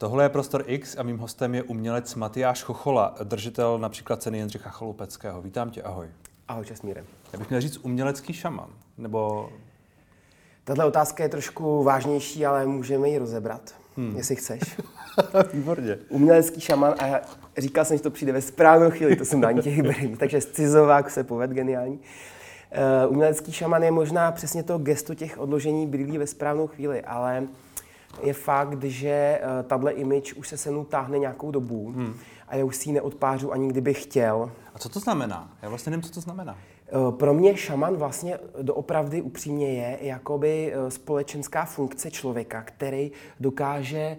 Tohle je Prostor X a mým hostem je umělec Matyáš Chochola, držitel například ceny Jindřicha Chalupeckého. Vítám tě, ahoj. Ahoj, Česmíre. Já bych měl říct umělecký šaman, nebo... Tahle otázka je trošku vážnější, ale můžeme ji rozebrat, hmm. jestli chceš. Výborně. Umělecký šaman a já říkal jsem, že to přijde ve správnou chvíli, to jsem na těch hybridů, takže scizovák se poved, geniální. Uh, umělecký šaman je možná přesně to gesto těch odložení brýlí ve správnou chvíli, ale je fakt, že uh, tahle image už se se mnou táhne nějakou dobu hmm. a já už si ji neodpářu ani kdybych chtěl. A co to znamená? Já vlastně nevím, co to znamená. Uh, pro mě šaman vlastně doopravdy upřímně je jakoby společenská funkce člověka, který dokáže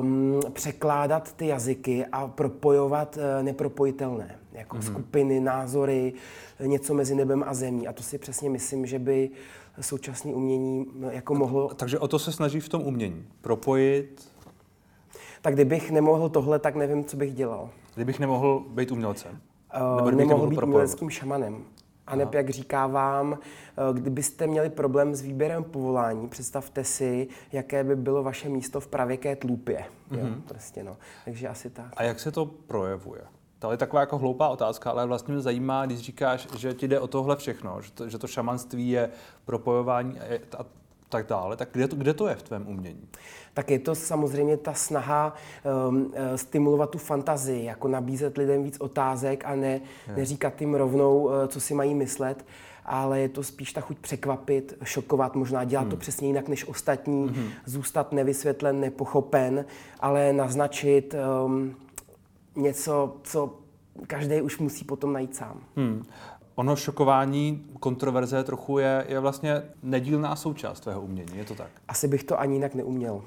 um, překládat ty jazyky a propojovat uh, nepropojitelné, jako mm-hmm. skupiny, názory, něco mezi nebem a zemí. A to si přesně myslím, že by současné umění jako mohlo... Takže o to se snaží v tom umění. Propojit... Tak kdybych nemohl tohle, tak nevím, co bych dělal. Kdybych nemohl být umělcem? Uh, Nebo nemohl být propojovat? uměleckým šamanem. A neb, jak říká vám, kdybyste měli problém s výběrem povolání, představte si, jaké by bylo vaše místo v pravěké tlupě. Mm-hmm. Jo, mhm. prostě no. Takže asi tak. A jak se to projevuje? To je taková jako hloupá otázka, ale vlastně mě zajímá, když říkáš, že ti jde o tohle všechno, že to, že to šamanství je propojování a tak dále, tak kde to, kde to je v tvém umění? Tak je to samozřejmě ta snaha um, stimulovat tu fantazii, jako nabízet lidem víc otázek a ne, neříkat jim rovnou, uh, co si mají myslet, ale je to spíš ta chuť překvapit, šokovat, možná dělat hmm. to přesně jinak než ostatní, hmm. zůstat nevysvětlen, nepochopen, ale naznačit um, něco, co každý už musí potom najít sám. Hmm. Ono šokování, kontroverze trochu je, je vlastně nedílná součást tvého umění, je to tak? Asi bych to ani jinak neuměl.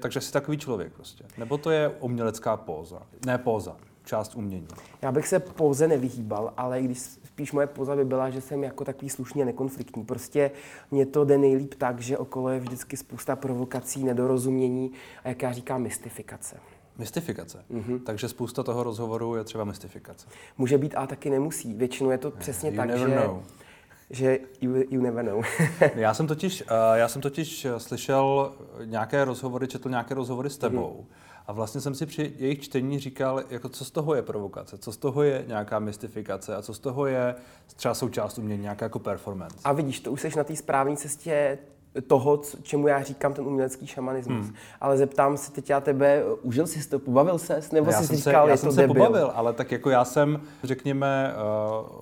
Takže jsi takový člověk prostě. Nebo to je umělecká póza? Ne póza, část umění. Já bych se póze nevyhýbal, ale když spíš moje póza by byla, že jsem jako takový slušně nekonfliktní. Prostě mě to jde nejlíp tak, že okolo je vždycky spousta provokací, nedorozumění a jak já říkám, mystifikace. Mystifikace. Mm-hmm. Takže spousta toho rozhovoru je třeba mystifikace. Může být, ale taky nemusí. Většinou je to přesně you tak, never že, know. že you, you never know. já, jsem totiž, uh, já jsem totiž slyšel nějaké rozhovory, četl nějaké rozhovory s tebou. Mm-hmm. A vlastně jsem si při jejich čtení říkal, jako co z toho je provokace, co z toho je nějaká mystifikace a co z toho je třeba součást umění, nějaká jako performance. A vidíš, to už jsi na té správné cestě toho, čemu já říkám ten umělecký šamanismus. Hmm. Ale zeptám se teď já tebe, užil jsi to, pobavil se, nebo já jsi říkal, se, já jsem to se debil? pobavil, ale tak jako já jsem, řekněme,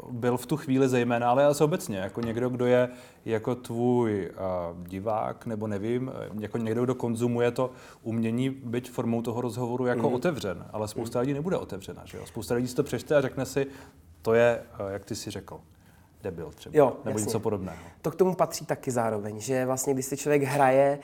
uh, byl v tu chvíli zejména, ale asi obecně, jako někdo, kdo je jako tvůj uh, divák, nebo nevím, jako někdo, kdo konzumuje to umění, byť formou toho rozhovoru jako hmm. otevřen, ale spousta hmm. lidí nebude otevřena, že jo? Spousta lidí si to přečte a řekne si, to je, jak ty si řekl debil třeba, jo, nebo jasně. něco podobného. To k tomu patří taky zároveň, že vlastně když si člověk hraje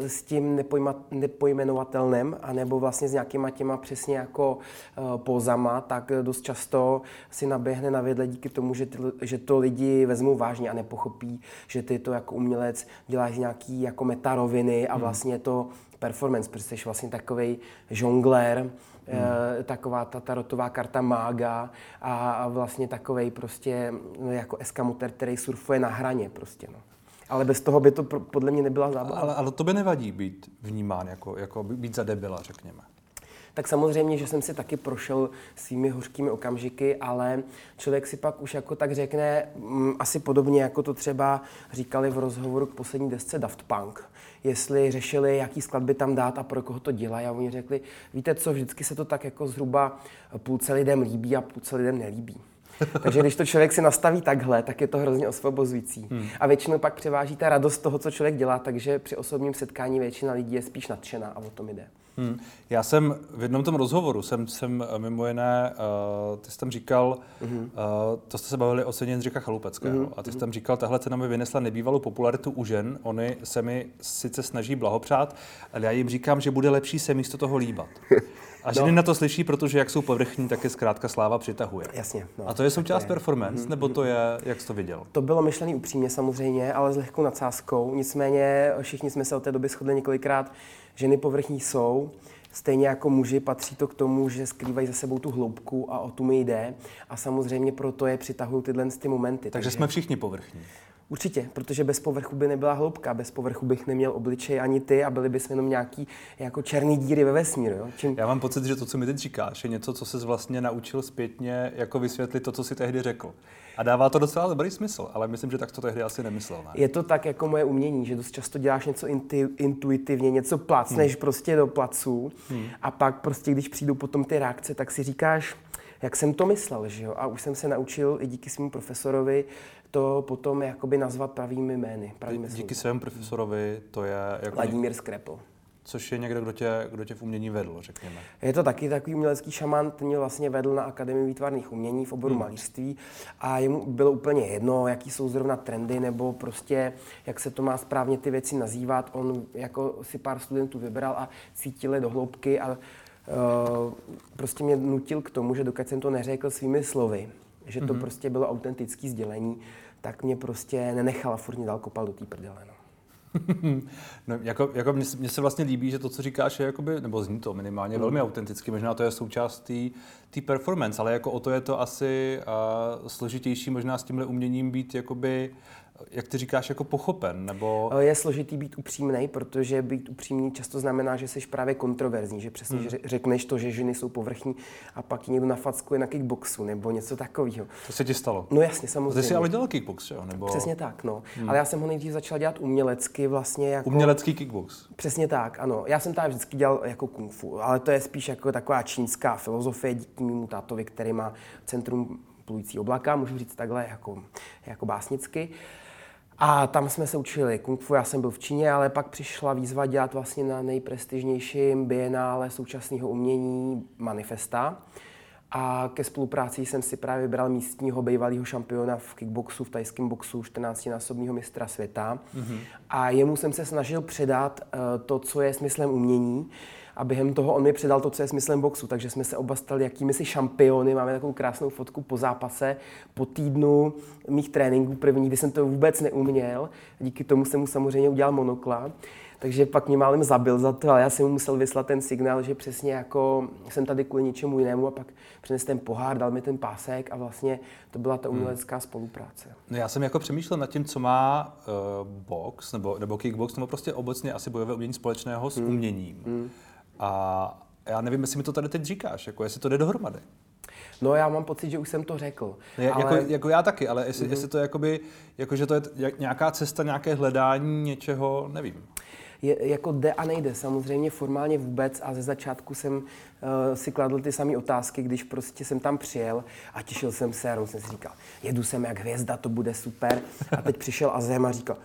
uh, s tím nepojma, nepojmenovatelným, anebo vlastně s nějakýma těma přesně jako uh, pozama, tak dost často si naběhne na vědle díky tomu, že, ty, že to lidi vezmou vážně a nepochopí, že ty to jako umělec děláš nějaký jako metaroviny a hmm. vlastně to performance, protože jsi vlastně takový žonglér, hmm. taková ta tarotová karta mága a, a vlastně takový prostě no, jako eskamoter, který surfuje na hraně prostě, no. Ale bez toho by to podle mě nebyla zábava. Ale, ale to by nevadí být vnímán jako, jako být za debila, řekněme. Tak samozřejmě, že jsem si taky prošel svými hořkými okamžiky, ale člověk si pak už jako tak řekne, m, mm, asi podobně jako to třeba říkali v rozhovoru k poslední desce Daft Punk, jestli řešili, jaký skladby tam dát a pro koho to dělají. A oni řekli, víte co, vždycky se to tak jako zhruba půlce lidem líbí a půlce lidem nelíbí. Takže když to člověk si nastaví takhle, tak je to hrozně osvobozující. Hmm. A většinou pak převáží ta radost toho, co člověk dělá, takže při osobním setkání většina lidí je spíš nadšená a o tom jde. Hmm. Já jsem v jednom tom rozhovoru, jsem, jsem eh, mimo jiné, uh, ty jsi tam říkal, uh-huh. uh, to jste se bavili o ceně Jindřicha Chalupeckého, uh-huh. a ty jsi tam říkal, tahle cena mi vynesla nebývalou popularitu u žen, oni se mi sice snaží blahopřát, ale já jim říkám, že bude lepší se místo toho líbat. A ženy no. na to slyší, protože jak jsou povrchní, tak je zkrátka sláva přitahuje. Jasně. No, a to je součást je. performance, mm-hmm. nebo to je, jak jsi to viděl? To bylo myšlené upřímně samozřejmě, ale s lehkou nadsázkou. Nicméně všichni jsme se od té doby shodli několikrát, ženy povrchní jsou, Stejně jako muži patří to k tomu, že skrývají za sebou tu hloubku a o tu mi jde. A samozřejmě proto je přitahují tyhle ty momenty. Takže, takže jsme všichni povrchní. Určitě, protože bez povrchu by nebyla hloubka, bez povrchu bych neměl obličej ani ty a byly bychom jenom nějaký jako černý díry ve vesmíru. Jo? Čím... Já mám pocit, že to, co mi teď říkáš, je něco, co se vlastně naučil zpětně jako vysvětlit to, co si tehdy řekl. A dává to docela dobrý smysl, ale myslím, že tak to tehdy asi nemyslel. Ne? Je to tak jako moje umění, že dost často děláš něco intu, intuitivně, něco placneš hmm. prostě do placů hmm. a pak prostě, když přijdou potom ty reakce, tak si říkáš, jak jsem to myslel, že jo? A už jsem se naučil i díky svému profesorovi to potom jakoby nazvat pravými jmény. Pravými díky svému profesorovi to je... Jako Vladimír Skrepl. Což je někdo, kdo tě, kdo tě v umění vedl, řekněme. Je to taky takový umělecký šaman, ten mě vlastně vedl na Akademii výtvarných umění v oboru hmm. malířství a jemu bylo úplně jedno, jaký jsou zrovna trendy, nebo prostě, jak se to má správně ty věci nazývat. On jako si pár studentů vybral a cítili do hloubky a uh, prostě mě nutil k tomu, že dokud jsem to neřekl svými slovy, že to hmm. prostě bylo autentické sdělení, tak mě prostě nenechala furt mě dál kopal do té prdele. No. no, jako, jako mně, mně, se vlastně líbí, že to, co říkáš, je jakoby, nebo zní to minimálně mm. velmi autenticky, možná to je součást té performance, ale jako o to je to asi uh, složitější možná s tímhle uměním být jakoby jak ty říkáš, jako pochopen? Nebo... Je složitý být upřímný, protože být upřímný často znamená, že jsi právě kontroverzní, že přesně hmm. řekneš to, že ženy jsou povrchní a pak někdo nafackuje na kickboxu nebo něco takového. To se ti stalo? No jasně, samozřejmě. Ty jsi ale dělal kickbox, jo? Nebo... Přesně tak, no. Hmm. Ale já jsem ho nejdřív začal dělat umělecky vlastně jako... Umělecký kickbox? Přesně tak, ano. Já jsem tam vždycky dělal jako kung fu, ale to je spíš jako taková čínská filozofie díky mému tátovi, který má centrum plující oblaka, můžu říct takhle jako, jako básnicky. Uh, a tam jsme se učili kung fu, já jsem byl v Číně, ale pak přišla výzva dělat vlastně na nejprestižnějším bienále současného umění Manifesta. A ke spolupráci jsem si právě vybral místního bývalého šampiona v kickboxu, v tajském boxu, 14-násobného mistra světa. Mm-hmm. A jemu jsem se snažil předat uh, to, co je smyslem umění a během toho on mi předal to, co je smyslem boxu, takže jsme se oba stali jakými si šampiony, máme takovou krásnou fotku po zápase, po týdnu mých tréninků první, kdy jsem to vůbec neuměl, díky tomu jsem mu samozřejmě udělal monokla, takže pak mě málem zabil za to, ale já jsem mu musel vyslat ten signál, že přesně jako jsem tady kvůli něčemu jinému a pak přines ten pohár, dal mi ten pásek a vlastně to byla ta hmm. umělecká hmm. spolupráce. No já jsem jako přemýšlel nad tím, co má uh, box nebo, nebo kickbox, nebo prostě obecně asi bojové umění společného s hmm. uměním. Hmm. A já nevím, jestli mi to tady teď říkáš, jako jestli to jde dohromady. No já mám pocit, že už jsem to řekl. Je, ale... jako, jako já taky, ale jestli, mm-hmm. jestli to je jakoby, jako, že to je nějaká cesta, nějaké hledání něčeho, nevím. Je, jako jde a nejde, samozřejmě formálně vůbec a ze začátku jsem uh, si kladl ty samé otázky, když prostě jsem tam přijel a těšil jsem se a jsem si říkal, jedu sem jak hvězda, to bude super. A teď přišel Azem a říkal,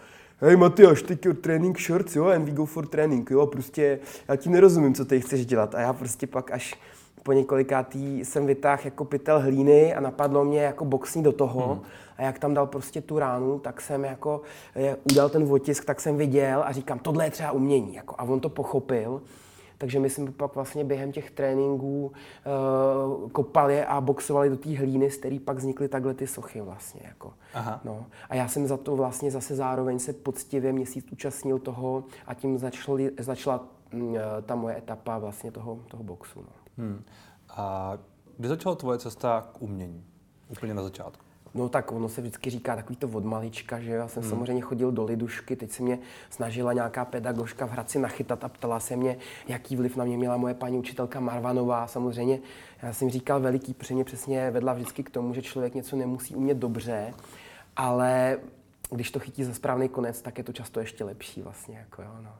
hej Matyáš, teď jo, training shorts, jo, and we go for training, jo, prostě já ti nerozumím, co ty chceš dělat. A já prostě pak až po několikátý jsem vytáhl jako pytel hlíny a napadlo mě jako boxní do toho. Hmm. A jak tam dal prostě tu ránu, tak jsem jako je, udal ten otisk, tak jsem viděl a říkám, tohle je třeba umění. Jako, a on to pochopil. Takže my jsme pak vlastně během těch tréninků uh, kopali a boxovali do té hlíny, z který pak vznikly takhle ty sochy vlastně. Jako. Aha. No. A já jsem za to vlastně zase zároveň se poctivě měsíc účastnil toho a tím začali, začala uh, ta moje etapa vlastně toho, toho boxu. No. Hmm. A kdy začala tvoje cesta k umění? Úplně na začátku. No tak ono se vždycky říká takový to od malička, že já jsem hmm. samozřejmě chodil do lidušky, teď se mě snažila nějaká pedagožka v Hradci nachytat a ptala se mě, jaký vliv na mě měla moje paní učitelka Marvanová. Samozřejmě já jsem říkal veliký, protože mě přesně vedla vždycky k tomu, že člověk něco nemusí umět dobře, ale když to chytí za správný konec, tak je to často ještě lepší vlastně. Jako jo, no.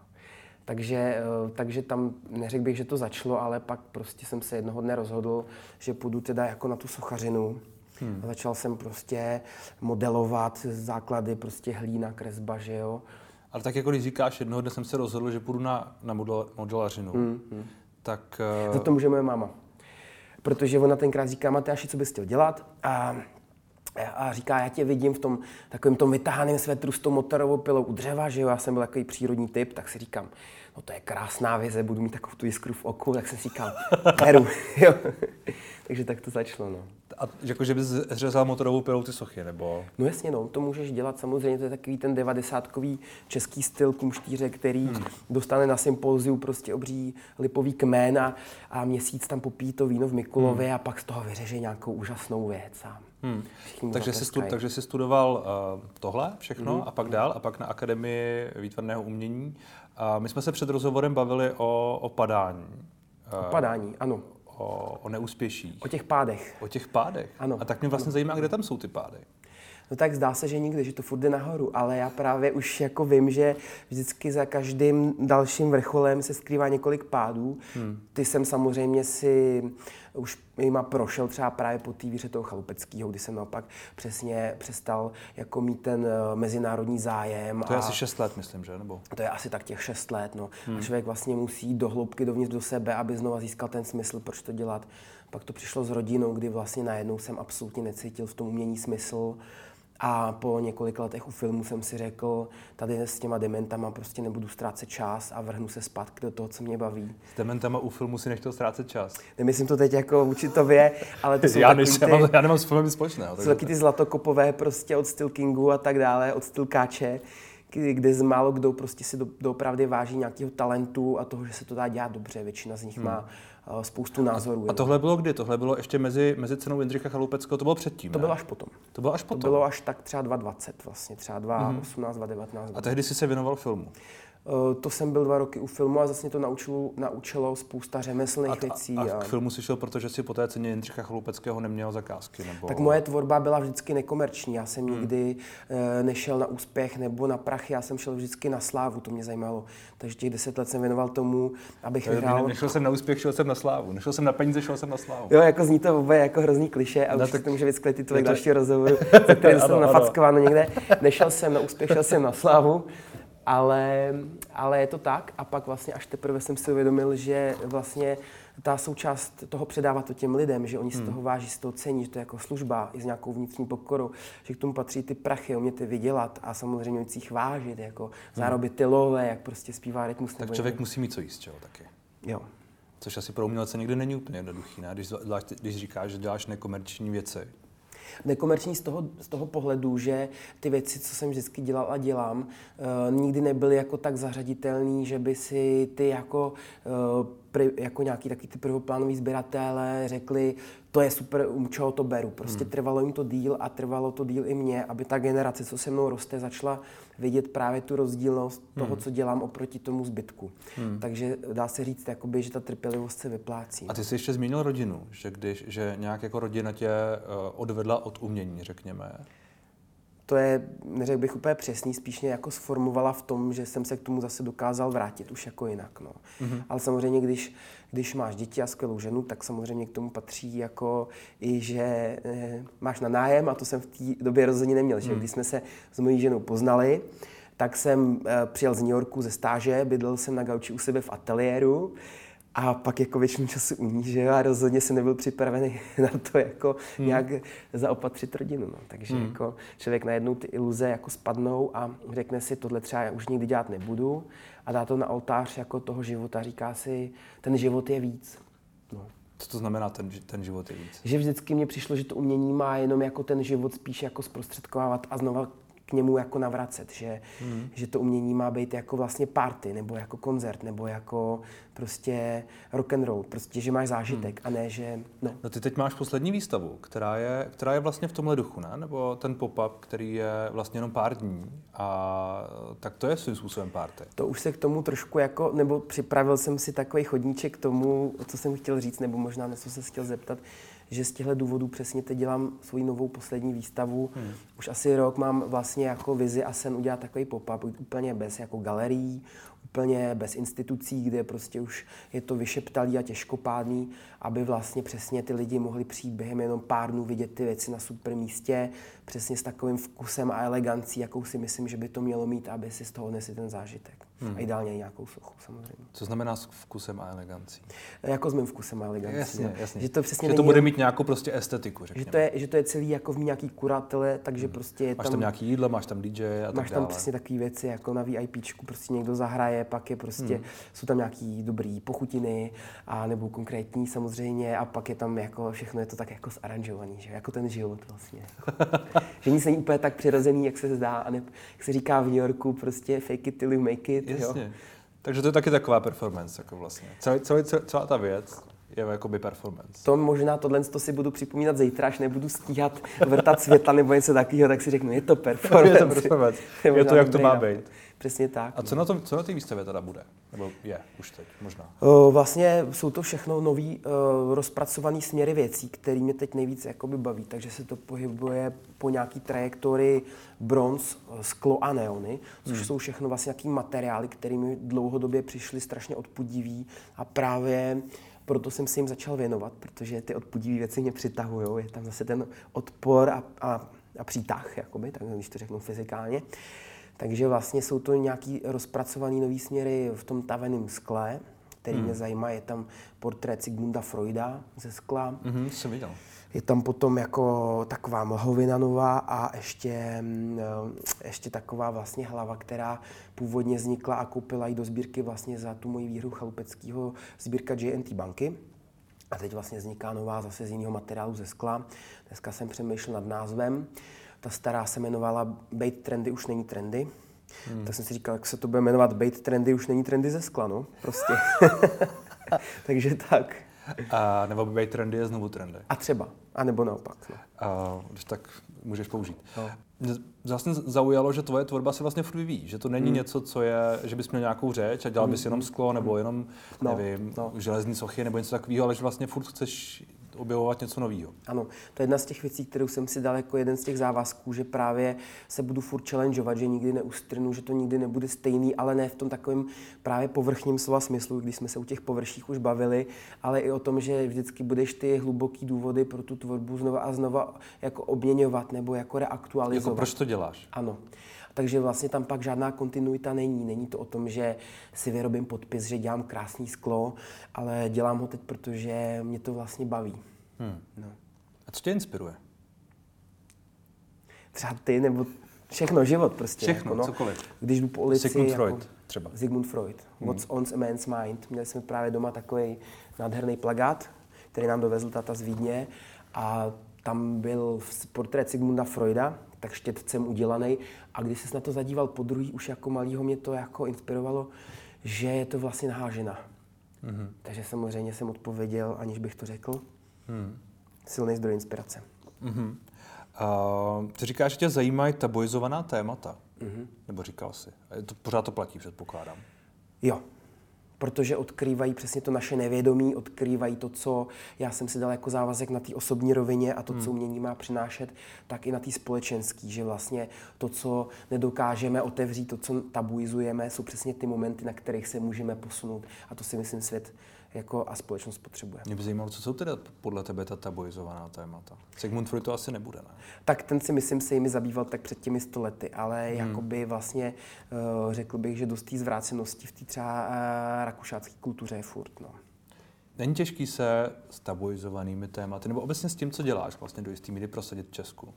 Takže, eh, takže tam neřekl bych, že to začalo, ale pak prostě jsem se jednoho dne rozhodl, že půjdu teda jako na tu sochařinu Hmm. A začal jsem prostě modelovat základy, prostě hlína, kresba, že jo. Ale tak jako když říkáš, jednoho dne jsem se rozhodl, že půjdu na, na model, modelařinu, hmm, hmm. tak... Uh... Za to může moje máma. Protože ona tenkrát říká, Matyáši, co bys chtěl dělat? A a říká, já tě vidím v tom takovém tom vytahaném svetru s tou motorovou pilou u dřeva, že jo, já jsem byl takový přírodní typ, tak si říkám, no to je krásná vize, budu mít takovou tu jiskru v oku, tak jsem si říkal, peru, jo. Takže tak to začalo, no. A jako, že bys zřezal motorovou pilou ty sochy, nebo? No jasně, no, to můžeš dělat samozřejmě, to je takový ten devadesátkový český styl kumštíře, který hmm. dostane na sympóziu prostě obří lipový kmen a, a měsíc tam popíjí to víno v Mikulově hmm. a pak z toho vyřeže nějakou úžasnou věc. A Hmm. Takže, jsi stu, takže jsi studoval uh, tohle všechno hmm. a pak dál a pak na Akademii výtvarného umění. A my jsme se před rozhovorem bavili o, o padání. O padání, ano. O, o neúspěších. O těch pádech. O těch pádech. Ano. A tak mě vlastně ano. zajímá, kde tam jsou ty pády. No tak zdá se, že nikdy, že to furt jde nahoru, ale já právě už jako vím, že vždycky za každým dalším vrcholem se skrývá několik pádů. Hmm. Ty jsem samozřejmě si už jima prošel třeba právě po té víře toho chalupeckého, kdy jsem naopak přesně přestal jako mít ten eh, mezinárodní zájem. To je a asi 6 let, myslím, že? Nebo? To je asi tak těch 6 let, no. Hmm. A člověk vlastně musí do hloubky dovnitř do sebe, aby znova získal ten smysl, proč to dělat. Pak to přišlo s rodinou, kdy vlastně najednou jsem absolutně necítil v tom umění smysl. A po několika letech u filmu jsem si řekl, tady s těma dementama prostě nebudu ztrácet čas a vrhnu se zpátky do toho, co mě baví. S dementama u filmu si nechtěl ztrácet čas? Nemyslím to teď jako vůči tobě, ale to jsou já, než, ty, já, mám, já nemám s filmem společného. Jsou taky ty zlatokopové prostě od Still Kingu a tak dále, od Stylkáče, kde z málo kdo prostě si do, doopravdy váží nějakého talentu a toho, že se to dá dělat dobře. Většina z nich hmm. má spoustu názorů. A tohle bylo kdy? Tohle bylo ještě mezi, mezi cenou Jindřicha Chaloupeckého, to bylo předtím, To bylo až potom. To bylo až potom? To bylo až tak třeba 2020 vlastně, třeba 2018, mm-hmm. 2019. A tehdy jsi se věnoval filmu? Eh, to jsem byl dva roky u filmu a zase to naučilo, naučilo spousta řemeslných a, věcí. A, a, k filmu si šel, protože si po té ceně Jindřicha Chloupeckého neměl zakázky? Nebo... Tak moje tvorba byla vždycky nekomerční. Já jsem hmm. nikdy e, nešel na úspěch nebo na prachy, já jsem šel vždycky na slávu, to mě zajímalo. Takže těch deset let jsem věnoval tomu, abych to vyhrál. Nešel jsem na úspěch, šel jsem na slávu. Nešel jsem na peníze, šel jsem na slávu. Jo, jako zní to oboje jako hrozný kliše a no, už tak... to může vysklit titulek to... další rozhovoru, za který jsem nafackováno někde. Nešel jsem na úspěch, šel jsem na slávu ale, ale je to tak a pak vlastně až teprve jsem si uvědomil, že vlastně ta součást toho předávat to těm lidem, že oni z hmm. toho váží, z toho cení, že to je jako služba i s nějakou vnitřní pokorou, že k tomu patří ty prachy, umět je vydělat a samozřejmě jich vážit, jako hmm. zároby tylové, jak prostě zpívá rytmus. Tak člověk nebo... musí mít co jíst, čeho taky. Jo. Což asi pro umělce někdy není úplně jednoduchý, ne? Když, když říkáš, že děláš nekomerční věci, nekomerční z toho, z toho pohledu, že ty věci, co jsem vždycky dělal a dělám, uh, nikdy nebyly jako tak zařaditelný, že by si ty jako, uh, jako nějaký taky ty prvoplánoví sběratele řekli, to je super, u čeho to beru. Prostě hmm. trvalo jim to díl a trvalo to díl i mě, aby ta generace, co se mnou roste, začala vidět právě tu rozdílnost hmm. toho, co dělám oproti tomu zbytku. Hmm. Takže dá se říct, jakoby, že ta trpělivost se vyplácí. A ty jsi ještě zmínil rodinu, že když, že nějak jako rodina tě uh, odvedla od umění, řekněme to je, neřekl bych úplně přesný, spíš mě jako sformovala v tom, že jsem se k tomu zase dokázal vrátit už jako jinak. No. Mm-hmm. Ale samozřejmě, když, když máš děti a skvělou ženu, tak samozřejmě k tomu patří jako i, že e, máš na nájem a to jsem v té době rozhodně neměl. Že mhm. když jsme se s mojí ženou poznali, tak jsem e, přijel z New Yorku ze stáže, bydlel jsem na gauči u sebe v ateliéru, a pak jako většinu času u ní, že jo, a rozhodně jsem nebyl připravený na to jako hmm. nějak zaopatřit rodinu, no. Takže hmm. jako člověk najednou ty iluze jako spadnou a řekne si, tohle třeba já už nikdy dělat nebudu a dá to na oltář jako toho života, říká si, ten život je víc. No. Co to znamená, ten, ten život je víc? Že vždycky mně přišlo, že to umění má jenom jako ten život spíš jako zprostředkovávat a znova k němu jako navracet, že, hmm. že to umění má být jako vlastně party, nebo jako koncert, nebo jako prostě rock and roll, prostě, že máš zážitek hmm. a ne, že no. No ty teď máš poslední výstavu, která je, která je vlastně v tomhle duchu, ne? Nebo ten pop-up, který je vlastně jenom pár dní a tak to je svým způsobem party. To už se k tomu trošku jako, nebo připravil jsem si takový chodníček k tomu, co jsem chtěl říct, nebo možná něco se chtěl zeptat, že z těchto důvodů přesně teď dělám svoji novou poslední výstavu. Hmm. Už asi rok mám vlastně jako vizi a sen udělat takový pop-up úplně bez jako galerií, úplně bez institucí, kde prostě už je to vyšeptalý a těžkopádný, aby vlastně přesně ty lidi mohli přijít během jenom pár dnů vidět ty věci na super místě, přesně s takovým vkusem a elegancí, jakou si myslím, že by to mělo mít, aby si z toho odnesli ten zážitek. Hmm. A ideálně i nějakou sochu, samozřejmě. Co znamená s vkusem a elegancí? Jako s mým vkusem a elegancí. Jasně, jasně. Že to, přesně že to bude mít nějakou prostě estetiku, řekněme. Že to je, že to je celý jako v nějaký kuratele, takže hmm. prostě je Máš tam, tam nějaký jídlo, máš tam DJ a tak Máš tam dále. přesně takové věci, jako na VIPčku prostě někdo zahraje, pak je prostě, hmm. jsou tam nějaký dobrý pochutiny, a nebo konkrétní samozřejmě, a pak je tam jako, všechno je to tak jako zaranžovaný, že jako ten život vlastně. že nic není úplně tak přirozený, jak se zdá, a ne, jak se říká v New Yorku, prostě fake it till you make it. Jasně. Jo. Takže to je taky taková performance, jako vlastně. Celý, celý, celá ta věc je jakoby performance. To možná tohle to si budu připomínat zítra, až nebudu stíhat vrtat světla nebo něco takového, tak si řeknu, je to performance. je to performance. je, je to, jak to má být. Přesně tak. A co no. na, tom, co na té výstavě teda bude? Nebo je už teď možná? Uh, vlastně jsou to všechno nový uh, rozpracovaný směry věcí, které mě teď nejvíc jakoby baví. Takže se to pohybuje po nějaký trajektorii bronz, sklo a neony, což hmm. jsou všechno vlastně nějaký materiály, které mi dlouhodobě přišly strašně odpudivý a právě proto jsem se jim začal věnovat, protože ty odpudivé věci mě přitahují. Je tam zase ten odpor a, a, a přítah, jakoby, tak když to řeknu fyzikálně. Takže vlastně jsou to nějaký rozpracovaný nový směry v tom taveném skle, který hmm. mě zajímá. Je tam portrét Sigmunda Freuda ze skla. Mm-hmm, jsem viděl. Je tam potom jako taková mlhovina nová a ještě, mm, ještě taková vlastně hlava, která původně vznikla a koupila ji do sbírky vlastně za tu moji výhru chalupeckého sbírka JNT banky. A teď vlastně vzniká nová zase z jiného materiálu ze skla. Dneska jsem přemýšlel nad názvem. Ta stará se jmenovala Bait trendy už není trendy. Hmm. Tak jsem si říkal, jak se to bude jmenovat Bait trendy už není trendy ze skla, no. Prostě. Takže tak. A nebo by být trendy je znovu trendy. A třeba. A nebo naopak. No. A když tak můžeš použít. No. Mě vlastně zaujalo, že tvoje tvorba se vlastně furt vyvíjí, že to není hmm. něco, co je, že bys měl nějakou řeč a dělal bys hmm. jenom sklo nebo jenom, no. nevím, no. železní sochy nebo něco takového, ale že vlastně furt chceš objevovat něco nového. Ano, to je jedna z těch věcí, kterou jsem si dal jako jeden z těch závazků, že právě se budu furt challengeovat, že nikdy neustrnu, že to nikdy nebude stejný, ale ne v tom takovém právě povrchním slova smyslu, když jsme se u těch površích už bavili, ale i o tom, že vždycky budeš ty hluboký důvody pro tu tvorbu znova a znova jako obměňovat nebo jako reaktualizovat. Jako proč to děláš? Ano. Takže vlastně tam pak žádná kontinuita není. Není to o tom, že si vyrobím podpis, že dělám krásný sklo, ale dělám ho teď, protože mě to vlastně baví. Hmm. No. A co tě inspiruje? Třeba ty, nebo všechno, život prostě. Všechno, jako, no. cokoliv. Když jdu po ulici... Sigmund jako, Freud třeba. Sigmund Freud. Hmm. What's on a man's mind. Měli jsme právě doma takový nádherný plagát, který nám dovezl tata z Vídně a tam byl portrét Sigmunda Freuda, tak štětcem udělaný. A když se na to zadíval po druhý, už jako malýho mě to jako inspirovalo, že je to vlastně nahá žena. Mm-hmm. Takže samozřejmě jsem odpověděl, aniž bych to řekl. Mm. Silný zdroj inspirace. Mm-hmm. Uh, ty říkáš, že tě zajímají tabuizovaná témata. Mm-hmm. Nebo říkal jsi. To, pořád to platí, předpokládám. Jo, protože odkrývají přesně to naše nevědomí, odkrývají to, co já jsem si dal jako závazek na té osobní rovině a to, hmm. co umění má přinášet, tak i na té společenské, že vlastně to, co nedokážeme otevřít, to, co tabuizujeme, jsou přesně ty momenty, na kterých se můžeme posunout a to si myslím svět jako a společnost potřebuje. Mě by zajímalo, co jsou teda podle tebe ta tabuizovaná témata. Sigmund Freud to asi nebude, ne? Tak ten si myslím se jimi zabýval tak před těmi stolety, ale hmm. jakoby vlastně uh, řekl bych, že dost té zvrácenosti v té třeba uh, rakušácké kultuře je furt. No. Není těžký se s tabuizovanými tématy, nebo obecně s tím, co děláš, vlastně do jistý míry prosadit v Česku?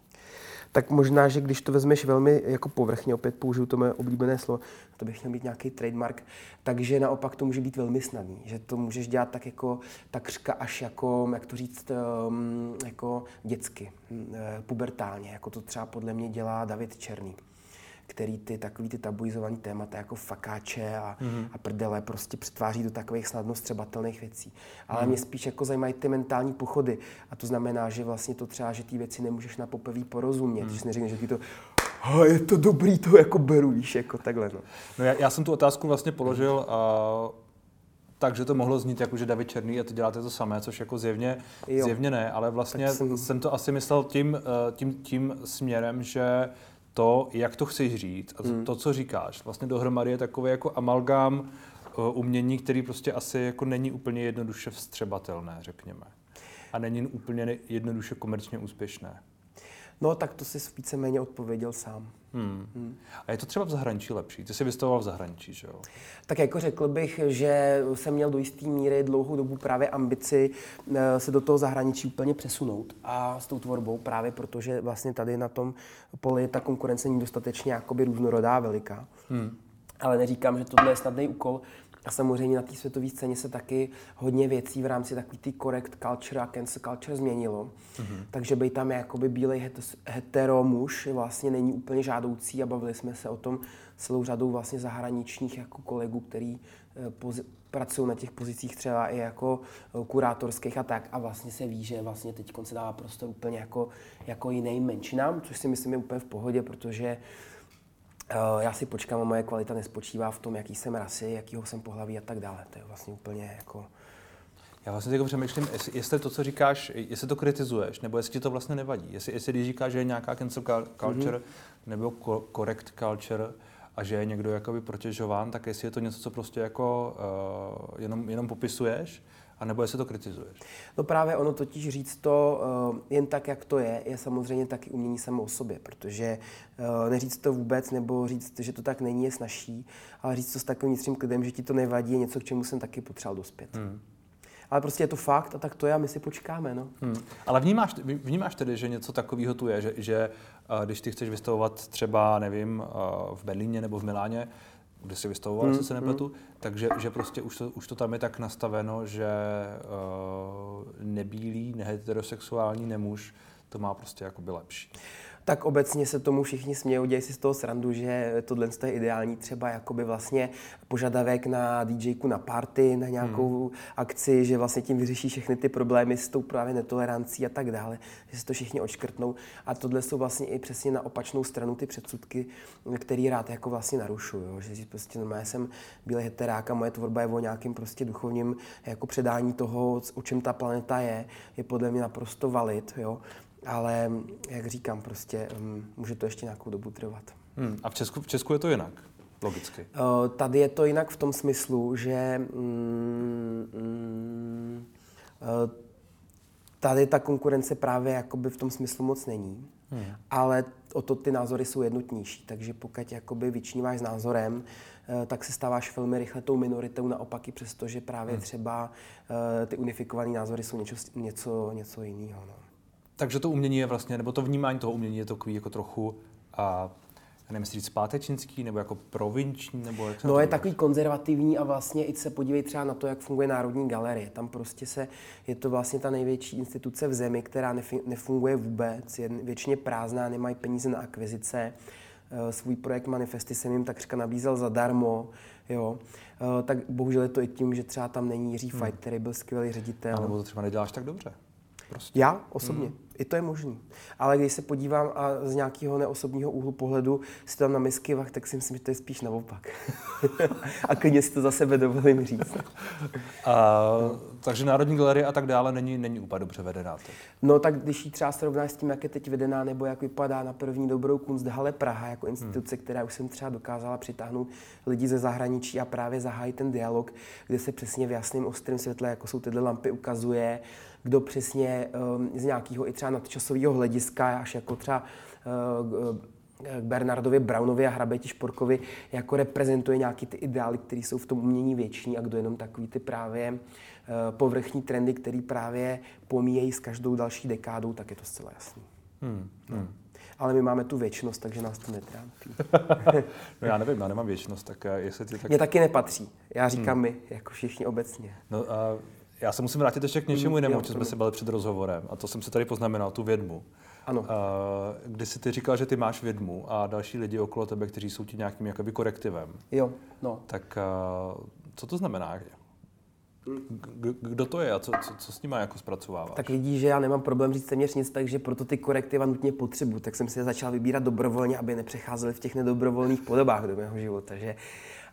tak možná, že když to vezmeš velmi jako povrchně, opět použiju to moje oblíbené slovo, to bych měl být nějaký trademark, takže naopak to může být velmi snadný, že to můžeš dělat tak jako takřka až jako, jak to říct, um, jako dětsky, um, pubertálně, jako to třeba podle mě dělá David Černý který ty takový ty tabuizované témata jako fakáče a, mm-hmm. a prdele prostě přetváří do takových snadno střebatelných věcí. Ale mm-hmm. mě spíš jako zajímají ty mentální pochody. A to znamená, že vlastně to třeba, že ty věci nemůžeš na poprvé porozumět. Mm-hmm. Když neřekneš, že ty to a je to dobrý, to jako beru, víš, jako takhle. No, no já, já jsem tu otázku vlastně položil a takže to mohlo znít jako, že David Černý a ty děláte to samé, což jako zjevně, zjevně ne, ale vlastně jsem... jsem to asi myslel tím, eh, tím, tím směrem, že to, jak to chceš říct a hmm. to, co říkáš, vlastně dohromady je takový jako amalgám uh, umění, který prostě asi jako není úplně jednoduše vstřebatelné, řekněme. A není úplně jednoduše komerčně úspěšné. No, tak to jsi víceméně odpověděl sám. Hmm. Hmm. A je to třeba v zahraničí lepší? Ty jsi vystavoval v zahraničí, že jo? Tak jako řekl bych, že jsem měl do jisté míry dlouhou dobu právě ambici eh, se do toho zahraničí úplně přesunout a s tou tvorbou právě protože vlastně tady na tom poli ta konkurence není dostatečně jakoby různorodá, veliká. Hmm. Ale neříkám, že tohle je snadný úkol, a samozřejmě na té světové scéně se taky hodně věcí v rámci takový ty correct culture a cancel culture změnilo. Mm-hmm. Takže by tam jakoby bílej hetero muž vlastně není úplně žádoucí a bavili jsme se o tom celou řadou vlastně zahraničních jako kolegů, který eh, pracují na těch pozicích třeba i jako eh, kurátorských a tak a vlastně se ví, že vlastně teď se dává prostor úplně jako, jako jiným menšinám, což si myslím je úplně v pohodě, protože uh, já si počkám a moje kvalita nespočívá v tom, jaký jsem rasy, jakýho jsem pohlaví a tak dále. To je vlastně úplně jako... Já vlastně jako přemýšlím, jestli, jestli to, co říkáš, jestli to kritizuješ, nebo jestli ti to vlastně nevadí. Jestli, jestli když říkáš, že je nějaká cancel culture mm-hmm. nebo correct culture, a že je někdo jakoby protěžován, tak jestli je to něco, co prostě jako uh, jenom, jenom popisuješ, a nebo jestli to kritizuješ? No právě ono totiž říct to uh, jen tak, jak to je, je samozřejmě taky umění samo o sobě, protože uh, neříct to vůbec nebo říct, že to tak není, je snažší, ale říct to s takovým vnitřním klidem, že ti to nevadí, je něco, k čemu jsem taky potřeboval dospět. Hmm ale prostě je to fakt a tak to je a my si počkáme. No. Hmm. Ale vnímáš, vnímáš tedy, že něco takového tu je, že, že když ty chceš vystavovat třeba, nevím, v Berlíně nebo v Miláně, kde jsi vystavoval, hmm, se nepletu, hmm. takže že prostě už to, už to tam je tak nastaveno, že uh, nebílý, neheterosexuální nemuž to má prostě jakoby lepší tak obecně se tomu všichni smějí, dějí si z toho srandu, že tohle je ideální třeba jakoby vlastně požadavek na DJku na party, na nějakou hmm. akci, že vlastně tím vyřeší všechny ty problémy s tou právě netolerancí a tak dále, že se to všichni odškrtnou. A tohle jsou vlastně i přesně na opačnou stranu ty předsudky, který rád jako vlastně narušuju. Že prostě normálně jsem bílý heterák a moje tvorba je o nějakým prostě duchovním jako předání toho, o čem ta planeta je, je podle mě naprosto valid. Jo? Ale jak říkám, prostě um, může to ještě nějakou dobu trvat. Hmm. A v Česku, v Česku je to jinak? Logicky. Uh, tady je to jinak v tom smyslu, že mm, mm, uh, tady ta konkurence právě jakoby v tom smyslu moc není, hmm. ale o to ty názory jsou jednotnější. Takže pokud jakoby vyčníváš s názorem, uh, tak se stáváš velmi rychle tou minoritou naopak i přesto, že právě hmm. třeba ty unifikované názory jsou něco, něco, něco jiného. No. Takže to umění je vlastně, nebo to vnímání toho umění je takový jako trochu a já nevím, říct zpátečnický, nebo jako provinční, nebo jak se No je takový konzervativní a vlastně i se podívej třeba na to, jak funguje Národní galerie. Tam prostě se, je to vlastně ta největší instituce v zemi, která nefunguje vůbec, je většině prázdná, nemají peníze na akvizice. Eh, svůj projekt Manifesty jsem jim takřka nabízel zadarmo, jo. Eh, tak bohužel je to i tím, že třeba tam není Jiří hmm. který byl skvělý ředitel. A nebo to třeba neděláš tak dobře. Prostě. Já osobně. Hmm. I to je možný. Ale když se podívám a z nějakého neosobního úhlu pohledu si tam na misky vach, tak si myslím, že to je spíš naopak. a klidně si to za sebe dovolím říct. a, takže Národní galerie a tak dále není, není úplně dobře vedená teď. No tak když ji třeba srovnáš s tím, jak je teď vedená, nebo jak vypadá na první dobrou Kunsthalle Praha jako instituce, hmm. která už jsem třeba dokázala přitáhnout lidi ze zahraničí a právě zahájit ten dialog, kde se přesně v jasném ostrém světle, jako jsou tyhle lampy, ukazuje, kdo přesně um, z nějakého i třeba nadčasového hlediska, až jako třeba uh, k Bernardovi Brownovi a Hrabeti Šporkovi jako reprezentuje nějaký ty ideály, které jsou v tom umění věční a kdo jenom takový ty právě uh, povrchní trendy, které právě pomíjejí s každou další dekádou, tak je to zcela jasný. Hmm, hmm. No. Ale my máme tu věčnost, takže nás to netrápí. no já nevím, já nemám věčnost, tak jestli ty tak... Mně taky nepatří. Já říkám hmm. my, jako všichni obecně. No a já se musím vrátit ještě k něčemu mm, jinému, co jsme si bavili před rozhovorem. A to jsem si tady poznamenal, tu vědmu. Ano. Kdy jsi ty říkal, že ty máš vědmu a další lidi okolo tebe, kteří jsou ti nějakým jakoby korektivem. Jo, no. Tak co to znamená? Kdo to je a co, co, co s nimi jako zpracováváš? Tak vidíš, že já nemám problém říct téměř nic, takže proto ty korektiva nutně potřebuji. Tak jsem si je začal vybírat dobrovolně, aby nepřecházely v těch nedobrovolných podobách do mého života. Takže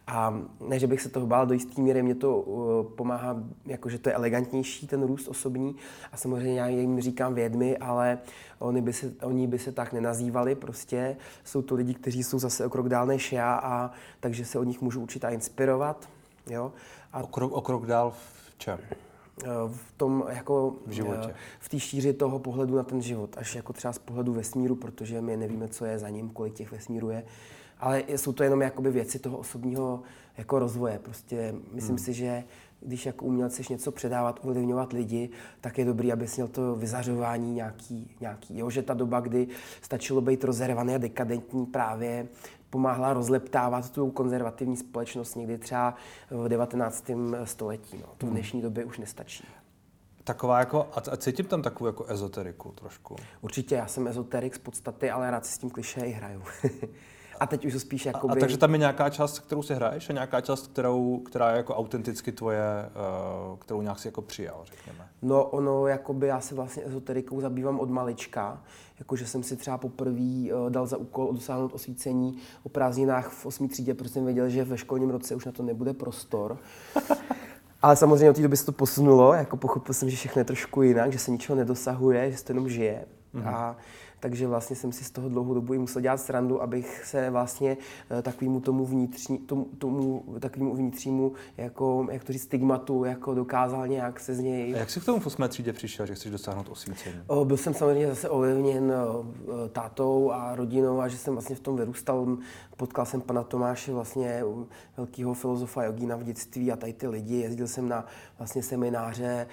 a ne, že bych se toho bál, do jisté míry mě to uh, pomáhá, jakože to je elegantnější, ten růst osobní. A samozřejmě já jim říkám vědmy, ale oni by, se, oni by se tak nenazývali prostě. Jsou to lidi, kteří jsou zase o krok dál než já, a takže se od nich můžu učit a inspirovat. Jo? A o, krok, o krok dál v čem? Uh, v tom jako v životě. Uh, v té šíři toho pohledu na ten život, až jako třeba z pohledu vesmíru, protože my nevíme, co je za ním, kolik těch vesmírů je ale jsou to jenom jakoby věci toho osobního jako rozvoje. Prostě myslím hmm. si, že když jako uměl chceš něco předávat, ovlivňovat lidi, tak je dobrý, abys měl to vyzařování nějaký, nějaký. Jo? Že ta doba, kdy stačilo být rozervaný a dekadentní právě pomáhla rozleptávat tu konzervativní společnost někdy třeba v 19. století. No. To v hmm. dnešní době už nestačí. Taková jako, a cítím tam takovou jako ezoteriku trošku. Určitě, já jsem ezoterik z podstaty, ale rád si s tím kliše i hraju. A teď už to spíš A, jakoby... a takže tam je nějaká část, kterou si hraješ a nějaká část, kterou, která je jako autenticky tvoje, uh, kterou nějak si jako přijal, řekněme. No ono, jakoby já se vlastně ezoterikou zabývám od malička, jakože jsem si třeba poprvé uh, dal za úkol dosáhnout osvícení o prázdninách v 8. třídě, protože jsem věděl, že ve školním roce už na to nebude prostor. Ale samozřejmě od té doby se to posunulo, jako pochopil jsem, že všechno je trošku jinak, že se ničeho nedosahuje, že se to jenom žije. Mm-hmm. A takže vlastně jsem si z toho dlouhou dobu i musel dělat srandu, abych se vlastně eh, takovému tomu, vnitřní, tomu, tomu takovému vnitřnímu, jako, jak to říct, stigmatu, jako dokázal nějak se z něj... A jak jsi k tomu v 8. třídě přišel, že chceš dosáhnout osvícení? Byl jsem samozřejmě zase ovlivněn tátou a rodinou a že jsem vlastně v tom vyrůstal. Potkal jsem pana Tomáše, vlastně velkého filozofa jogína v dětství a tady ty lidi. Jezdil jsem na vlastně semináře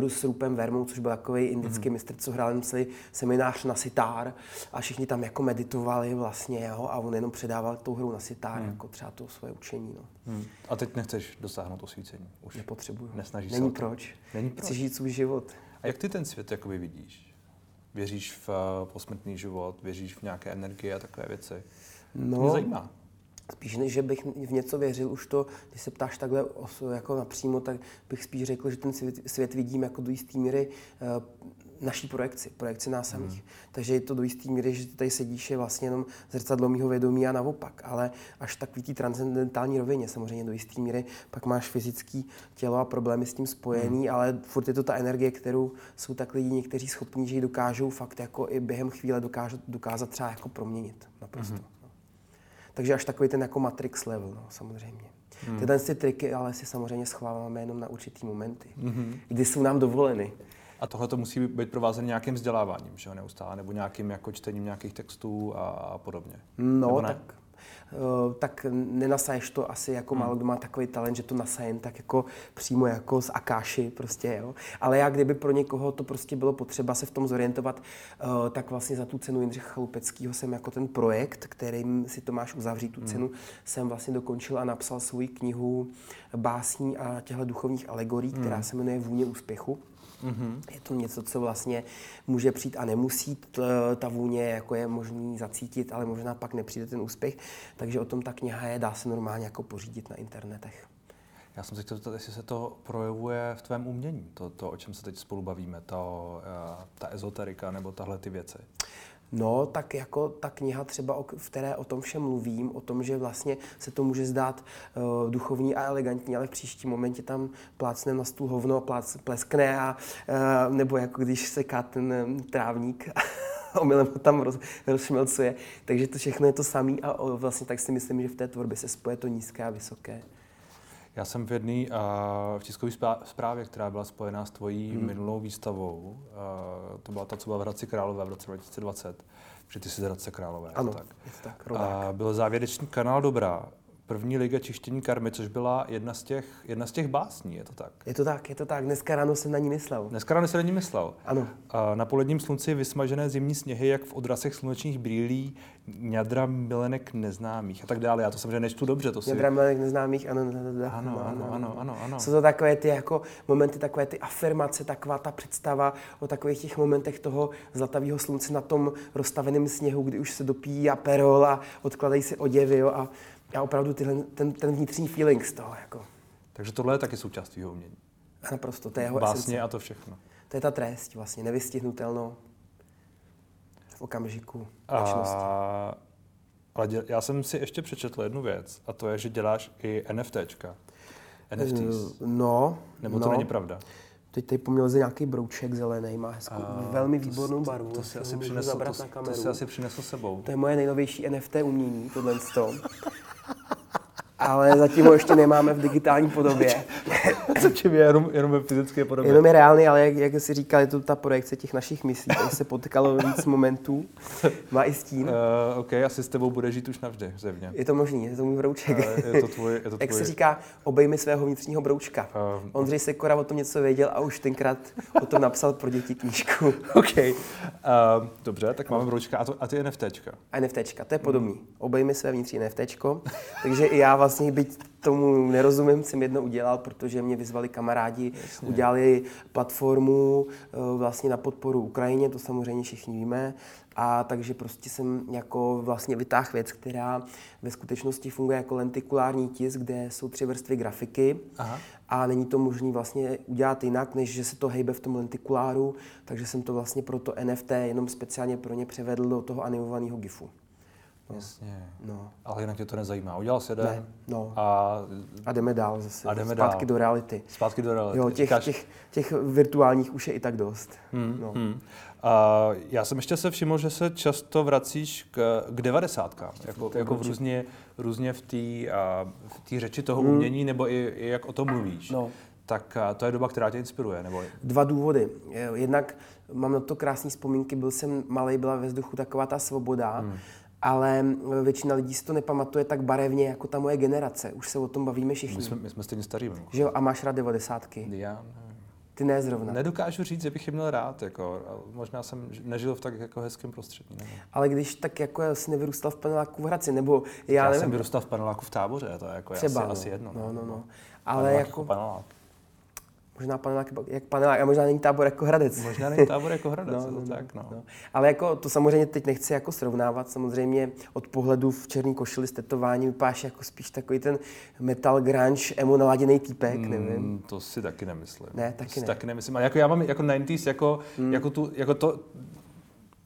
uh, s Rupem Vermou, což byl takový indický mm-hmm. mistr, co hrál celý seminář na sitár a všichni tam jako meditovali vlastně jo, a on jenom předával tou hru na sitár, mm. jako třeba to svoje učení. No. Hmm. A teď nechceš dosáhnout osvícení? Už Nepotřebuju. Nesnažíš Není se to? proč. Není proč. Chci žít svůj život. A jak ty ten svět jakoby vidíš? Věříš v uh, posmrtný život, věříš v nějaké energie a takové věci? No, Mě zajímá. Spíš než, že bych v něco věřil, už to, když se ptáš takhle jako napřímo, tak bych spíš řekl, že ten svět, svět vidím jako do jisté míry uh, naší projekci, projekci nás samých. Hmm. Takže je to do jisté míry, že tady sedíš, je vlastně jenom zrcadlo mýho vědomí a naopak. Ale až takový té transcendentální rovině, samozřejmě do jisté míry, pak máš fyzické tělo a problémy s tím spojený, hmm. ale furt je to ta energie, kterou jsou tak lidi někteří schopní, že ji dokážou fakt jako i během chvíle dokážet, dokázat třeba jako proměnit naprosto. Hmm. Takže až takový ten jako Matrix level, no, samozřejmě. Hmm. Tyhle ty triky ale si samozřejmě schováváme jenom na určitý momenty, hmm. kdy jsou nám dovoleny. A tohle to musí být provázené nějakým vzděláváním, že jo, neustále, nebo nějakým jako čtením nějakých textů a, podobně. No, tak, uh, tak nenasaješ to asi jako hmm. málo kdo má takový talent, že to nasajen tak jako přímo jako z Akáši prostě, jo. Ale já kdyby pro někoho to prostě bylo potřeba se v tom zorientovat, uh, tak vlastně za tu cenu Jindřicha Chalupeckého jsem jako ten projekt, kterým si to máš uzavřít tu cenu, hmm. jsem vlastně dokončil a napsal svou knihu básní a těchto duchovních alegorií, hmm. která se jmenuje Vůně úspěchu. Mm-hmm. Je to něco, co vlastně může přijít a nemusí. Ta vůně jako je možný zacítit, ale možná pak nepřijde ten úspěch. Takže o tom ta kniha je, dá se normálně jako pořídit na internetech. Já jsem se chtěl zeptat, jestli se to projevuje v tvém umění, to, to o čem se teď spolu bavíme, to, eh, ta ezoterika nebo tahle ty věci. No, tak jako ta kniha třeba, o, které o tom všem mluvím, o tom, že vlastně se to může zdát uh, duchovní a elegantní, ale v příštím momentě tam plácne na stůl hovno, plác, pleskne a uh, nebo jako když seká ten um, trávník omylem ho tam roz, rozšmelcuje. Takže to všechno je to samé a o, vlastně tak si myslím, že v té tvorbě se spoje to nízké a vysoké. Já jsem v jedné uh, v tiskové zprávě, která byla spojená s tvojí hmm. minulou výstavou, uh, to byla ta, co byla v Hradci Králové v roce 2020, protože ty jsi z Hradce Králové. Ano, tak. je to tak, A byl závěrečný kanál Dobrá, první liga čištění karmy, což byla jedna z těch, jedna z těch básní, je to tak? Je to tak, je to tak. Dneska ráno jsem na ní myslel. Dneska ráno jsem na ní myslel. Ano. A na poledním slunci vysmažené zimní sněhy, jak v odrasech slunečních brýlí, ňadra milenek neznámých a tak dále. Já to samozřejmě nečtu dobře, to si... Ňadra milenek neznámých, ano, ano, ano, ano, ano, ano, ano. Jsou to takové ty jako momenty, takové ty afirmace, taková ta představa o takových těch momentech toho zlatavého slunce na tom rozstaveném sněhu, kdy už se dopíjí aperol a odkladají se oděvy jo, a a opravdu tyhle, ten, ten vnitřní feeling z toho. Jako. Takže tohle je taky součást tvýho umění. Naprosto, to je jeho Básně esence. a to všechno. To je ta trest vlastně, nevystihnutelnou v okamžiku A, ale děl, já jsem si ještě přečetl jednu věc a to je, že děláš i NFTčka. NFTs. No, Nebo no. to není pravda? Teď tady poměl ze nějaký brouček zelený, má hezkou, A velmi to- výbornou to- barvu. To, si jestli asi přinesl, to, na to kameru. si asi přinesl sebou. To je moje nejnovější NFT umění, tohle. Ale zatím ho ještě nemáme v digitální podobě. Zatím je jenom, jenom ve fyzické podobě. Jenom je reálný, ale jak, jak jsi říkal, je to ta projekce těch našich myslí, tady se potkalo víc momentů. Má i stín. Uh, OK, asi s tebou bude žít už navždy, zevně. Je to možný, je to můj brouček. Uh, je to tvůj, je to Jak tvůj, se říká, obejmi svého vnitřního broučka. Uh, Ondřej Sekora o tom něco věděl a už tenkrát o tom napsal pro děti knížku. OK. Uh, dobře, tak máme broučka. A, to, a ty NFTčka? A NFTčka, to je podobný. Obejmi své vnitřní NFTčko. Takže i já vlastně byť tomu nerozumím, jsem jedno udělal, protože mě vyzvali kamarádi, Jasně. udělali platformu eh, vlastně na podporu Ukrajině, to samozřejmě všichni víme. A takže prostě jsem jako vlastně vytáhl věc, která ve skutečnosti funguje jako lentikulární tisk, kde jsou tři vrstvy grafiky Aha. a není to možné vlastně udělat jinak, než že se to hejbe v tom lentikuláru, takže jsem to vlastně pro to NFT jenom speciálně pro ně převedl do toho animovaného GIFu. No. Jasně. No. Ale jinak tě to nezajímá. Udělal jeden ne, no. a... a jdeme dál zase. A jdeme Zpátky dál. do reality. Zpátky do reality. Jo, těch, Kaž... těch, těch virtuálních už je i tak dost. Hmm, no. hmm. A já jsem ještě se všiml, že se často vracíš k, k devadesátkám, jako, jako v různě, různě v té v řeči toho hmm. umění, nebo i, i jak o tom mluvíš. No. Tak to je doba, která tě inspiruje, nebo? Dva důvody. Jednak mám na to krásné vzpomínky, byl jsem malý, byla ve vzduchu taková ta svoboda. Hmm ale většina lidí si to nepamatuje tak barevně jako ta moje generace. Už se o tom bavíme všichni. My jsme, my jsme stejně starí. Že jo, a máš rád devadesátky? Já Ty ne zrovna. Nedokážu říct, že bych je měl rád. Jako, možná jsem nežil v tak jako hezkém prostředí. Nevím. Ale když tak jako jsi nevyrůstal v paneláku v Hradci, nebo já, já nevím. jsem vyrůstal v paneláku v táboře, to je jako Třeba, asi, no. asi jedno. No, no, no. Ale jako... Panelák možná panelák jak panelák, a možná není tábor jako Hradec. Možná není tábor jako Hradec, no, no, no, tak, no. no. Ale jako to samozřejmě teď nechci jako srovnávat, samozřejmě od pohledu v černý košili s tetováním vypadáš jako spíš takový ten metal grunge, emo naladěný týpek, mm, nevím. To si taky nemyslím. Ne, taky to ne. taky nemyslím. Ale jako já mám jako 90s, jako, mm. jako, tu, jako to,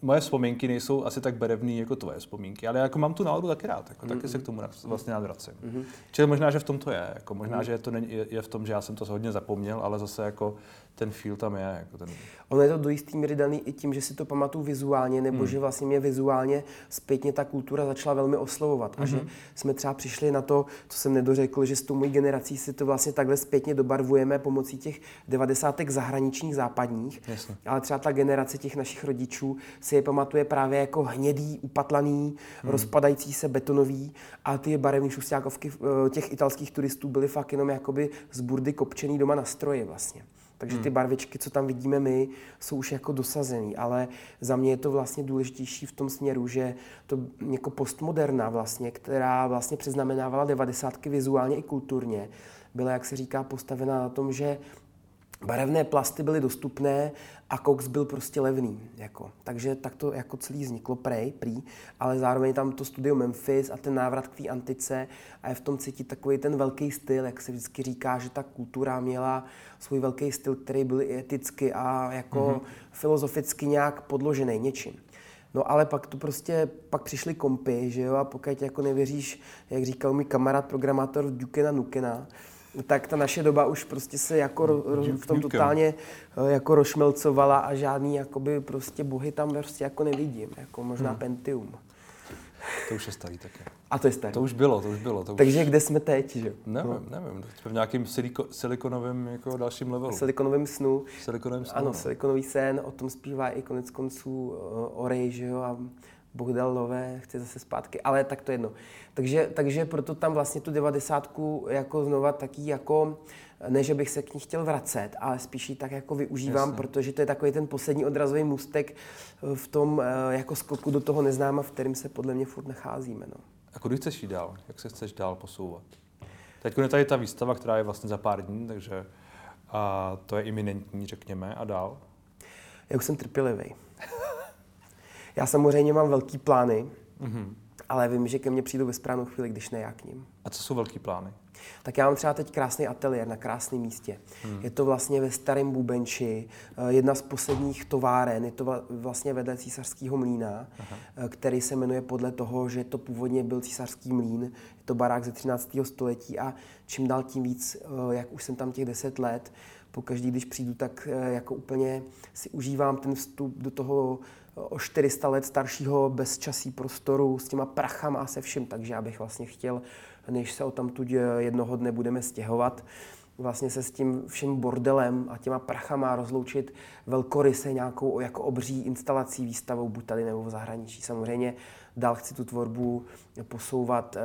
moje vzpomínky nejsou asi tak berevný jako tvoje vzpomínky, ale jako mám tu náladu taky rád, jako, mm-hmm. taky se k tomu vlastně rád vracím. Mm-hmm. Čili možná, že v tom to je, jako možná, mm-hmm. že to není, je, je, v tom, že já jsem to hodně zapomněl, ale zase jako ten feel tam je. Jako ten... Ono je to do jistý míry daný i tím, že si to pamatuju vizuálně, nebo hmm. že vlastně mě vizuálně zpětně ta kultura začala velmi oslovovat. A že mhm. jsme třeba přišli na to, co jsem nedořekl, že s tou mojí generací si to vlastně takhle zpětně dobarvujeme pomocí těch devadesátek zahraničních, západních. Jasně. Ale třeba ta generace těch našich rodičů si je pamatuje právě jako hnědý, upatlaný, hmm. rozpadající se betonový a ty barevné šustákovky eh, těch italských turistů byly fakt jenom jakoby z burdy kopčený doma na stroji vlastně. Takže ty hmm. barvičky, co tam vidíme my, jsou už jako dosazený, ale za mě je to vlastně důležitější v tom směru, že to jako postmoderna vlastně, která vlastně přeznamenávala devadesátky vizuálně i kulturně, byla, jak se říká, postavena na tom, že barevné plasty byly dostupné a koks byl prostě levný. Jako. Takže tak to jako celý vzniklo prej, prý, ale zároveň tam to studio Memphis a ten návrat k té antice a je v tom cítit takový ten velký styl, jak se vždycky říká, že ta kultura měla svůj velký styl, který byl i eticky a jako mm-hmm. filozoficky nějak podložený něčím. No ale pak to prostě, pak přišly kompy, že jo, a pokud jako nevěříš, jak říkal mi kamarád programátor Dukena Nukena, tak ta naše doba už prostě se jako ro, ro, v tom totálně eh, jako rošmelcovala a žádný jakoby prostě bohy tam prostě jako nevidím, jako možná hmm. Pentium. To už je starý taky. A to je starý. To už bylo, to už bylo. To Takže už... kde jsme teď, že? Nevím, no. nevím. Jsme v nějakým siliko, silikonovém jako dalším levelu. Silikonovém snu. Silikonovém snu. Ano, no. silikonový sen, o tom zpívá i konec konců uh, Orej, že jo, a Bohdal Lové chce zase zpátky, ale tak to jedno. Takže, takže proto tam vlastně tu devadesátku jako znova taky jako, ne, že bych se k ní chtěl vracet, ale spíš ji tak jako využívám, Jasně. protože to je takový ten poslední odrazový můstek v tom eh, jako skoku do toho neznáma, v kterém se podle mě furt nacházíme. No. A kudy chceš jít dál? Jak se chceš dál posouvat? Teď je tady ta výstava, která je vlastně za pár dní, takže a to je iminentní, řekněme, a dál? Já už jsem trpělivý. Já samozřejmě mám velký plány, mm-hmm. ale vím, že ke mně přijdu ve správnou chvíli, když ne já k ním. A co jsou velký plány? Tak já mám třeba teď krásný ateliér na krásném místě. Hmm. Je to vlastně ve Starém Bubenči, eh, jedna z posledních továren, je to vlastně vedle císařského mlína, Aha. Eh, který se jmenuje podle toho, že to původně byl císařský mlín. Je to barák ze 13. století a čím dál tím víc, eh, jak už jsem tam těch 10 let, pokaždý, když přijdu, tak jako úplně si užívám ten vstup do toho o 400 let staršího bezčasí prostoru s těma prachama a se vším, takže já bych vlastně chtěl, než se o tamtud jednoho dne budeme stěhovat, vlastně se s tím vším bordelem a těma prachama rozloučit velkoryse nějakou jako obří instalací, výstavou, buď tady nebo v zahraničí. Samozřejmě dál chci tu tvorbu posouvat, eh,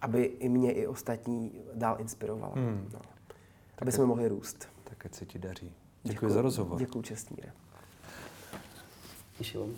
aby i mě, i ostatní dál inspirovala. Hmm. No. Aby jsme mohli růst. Tak ať se ti daří. Děkuji, Děkuji za rozhovor. Děkuji, Čestmíre. ничего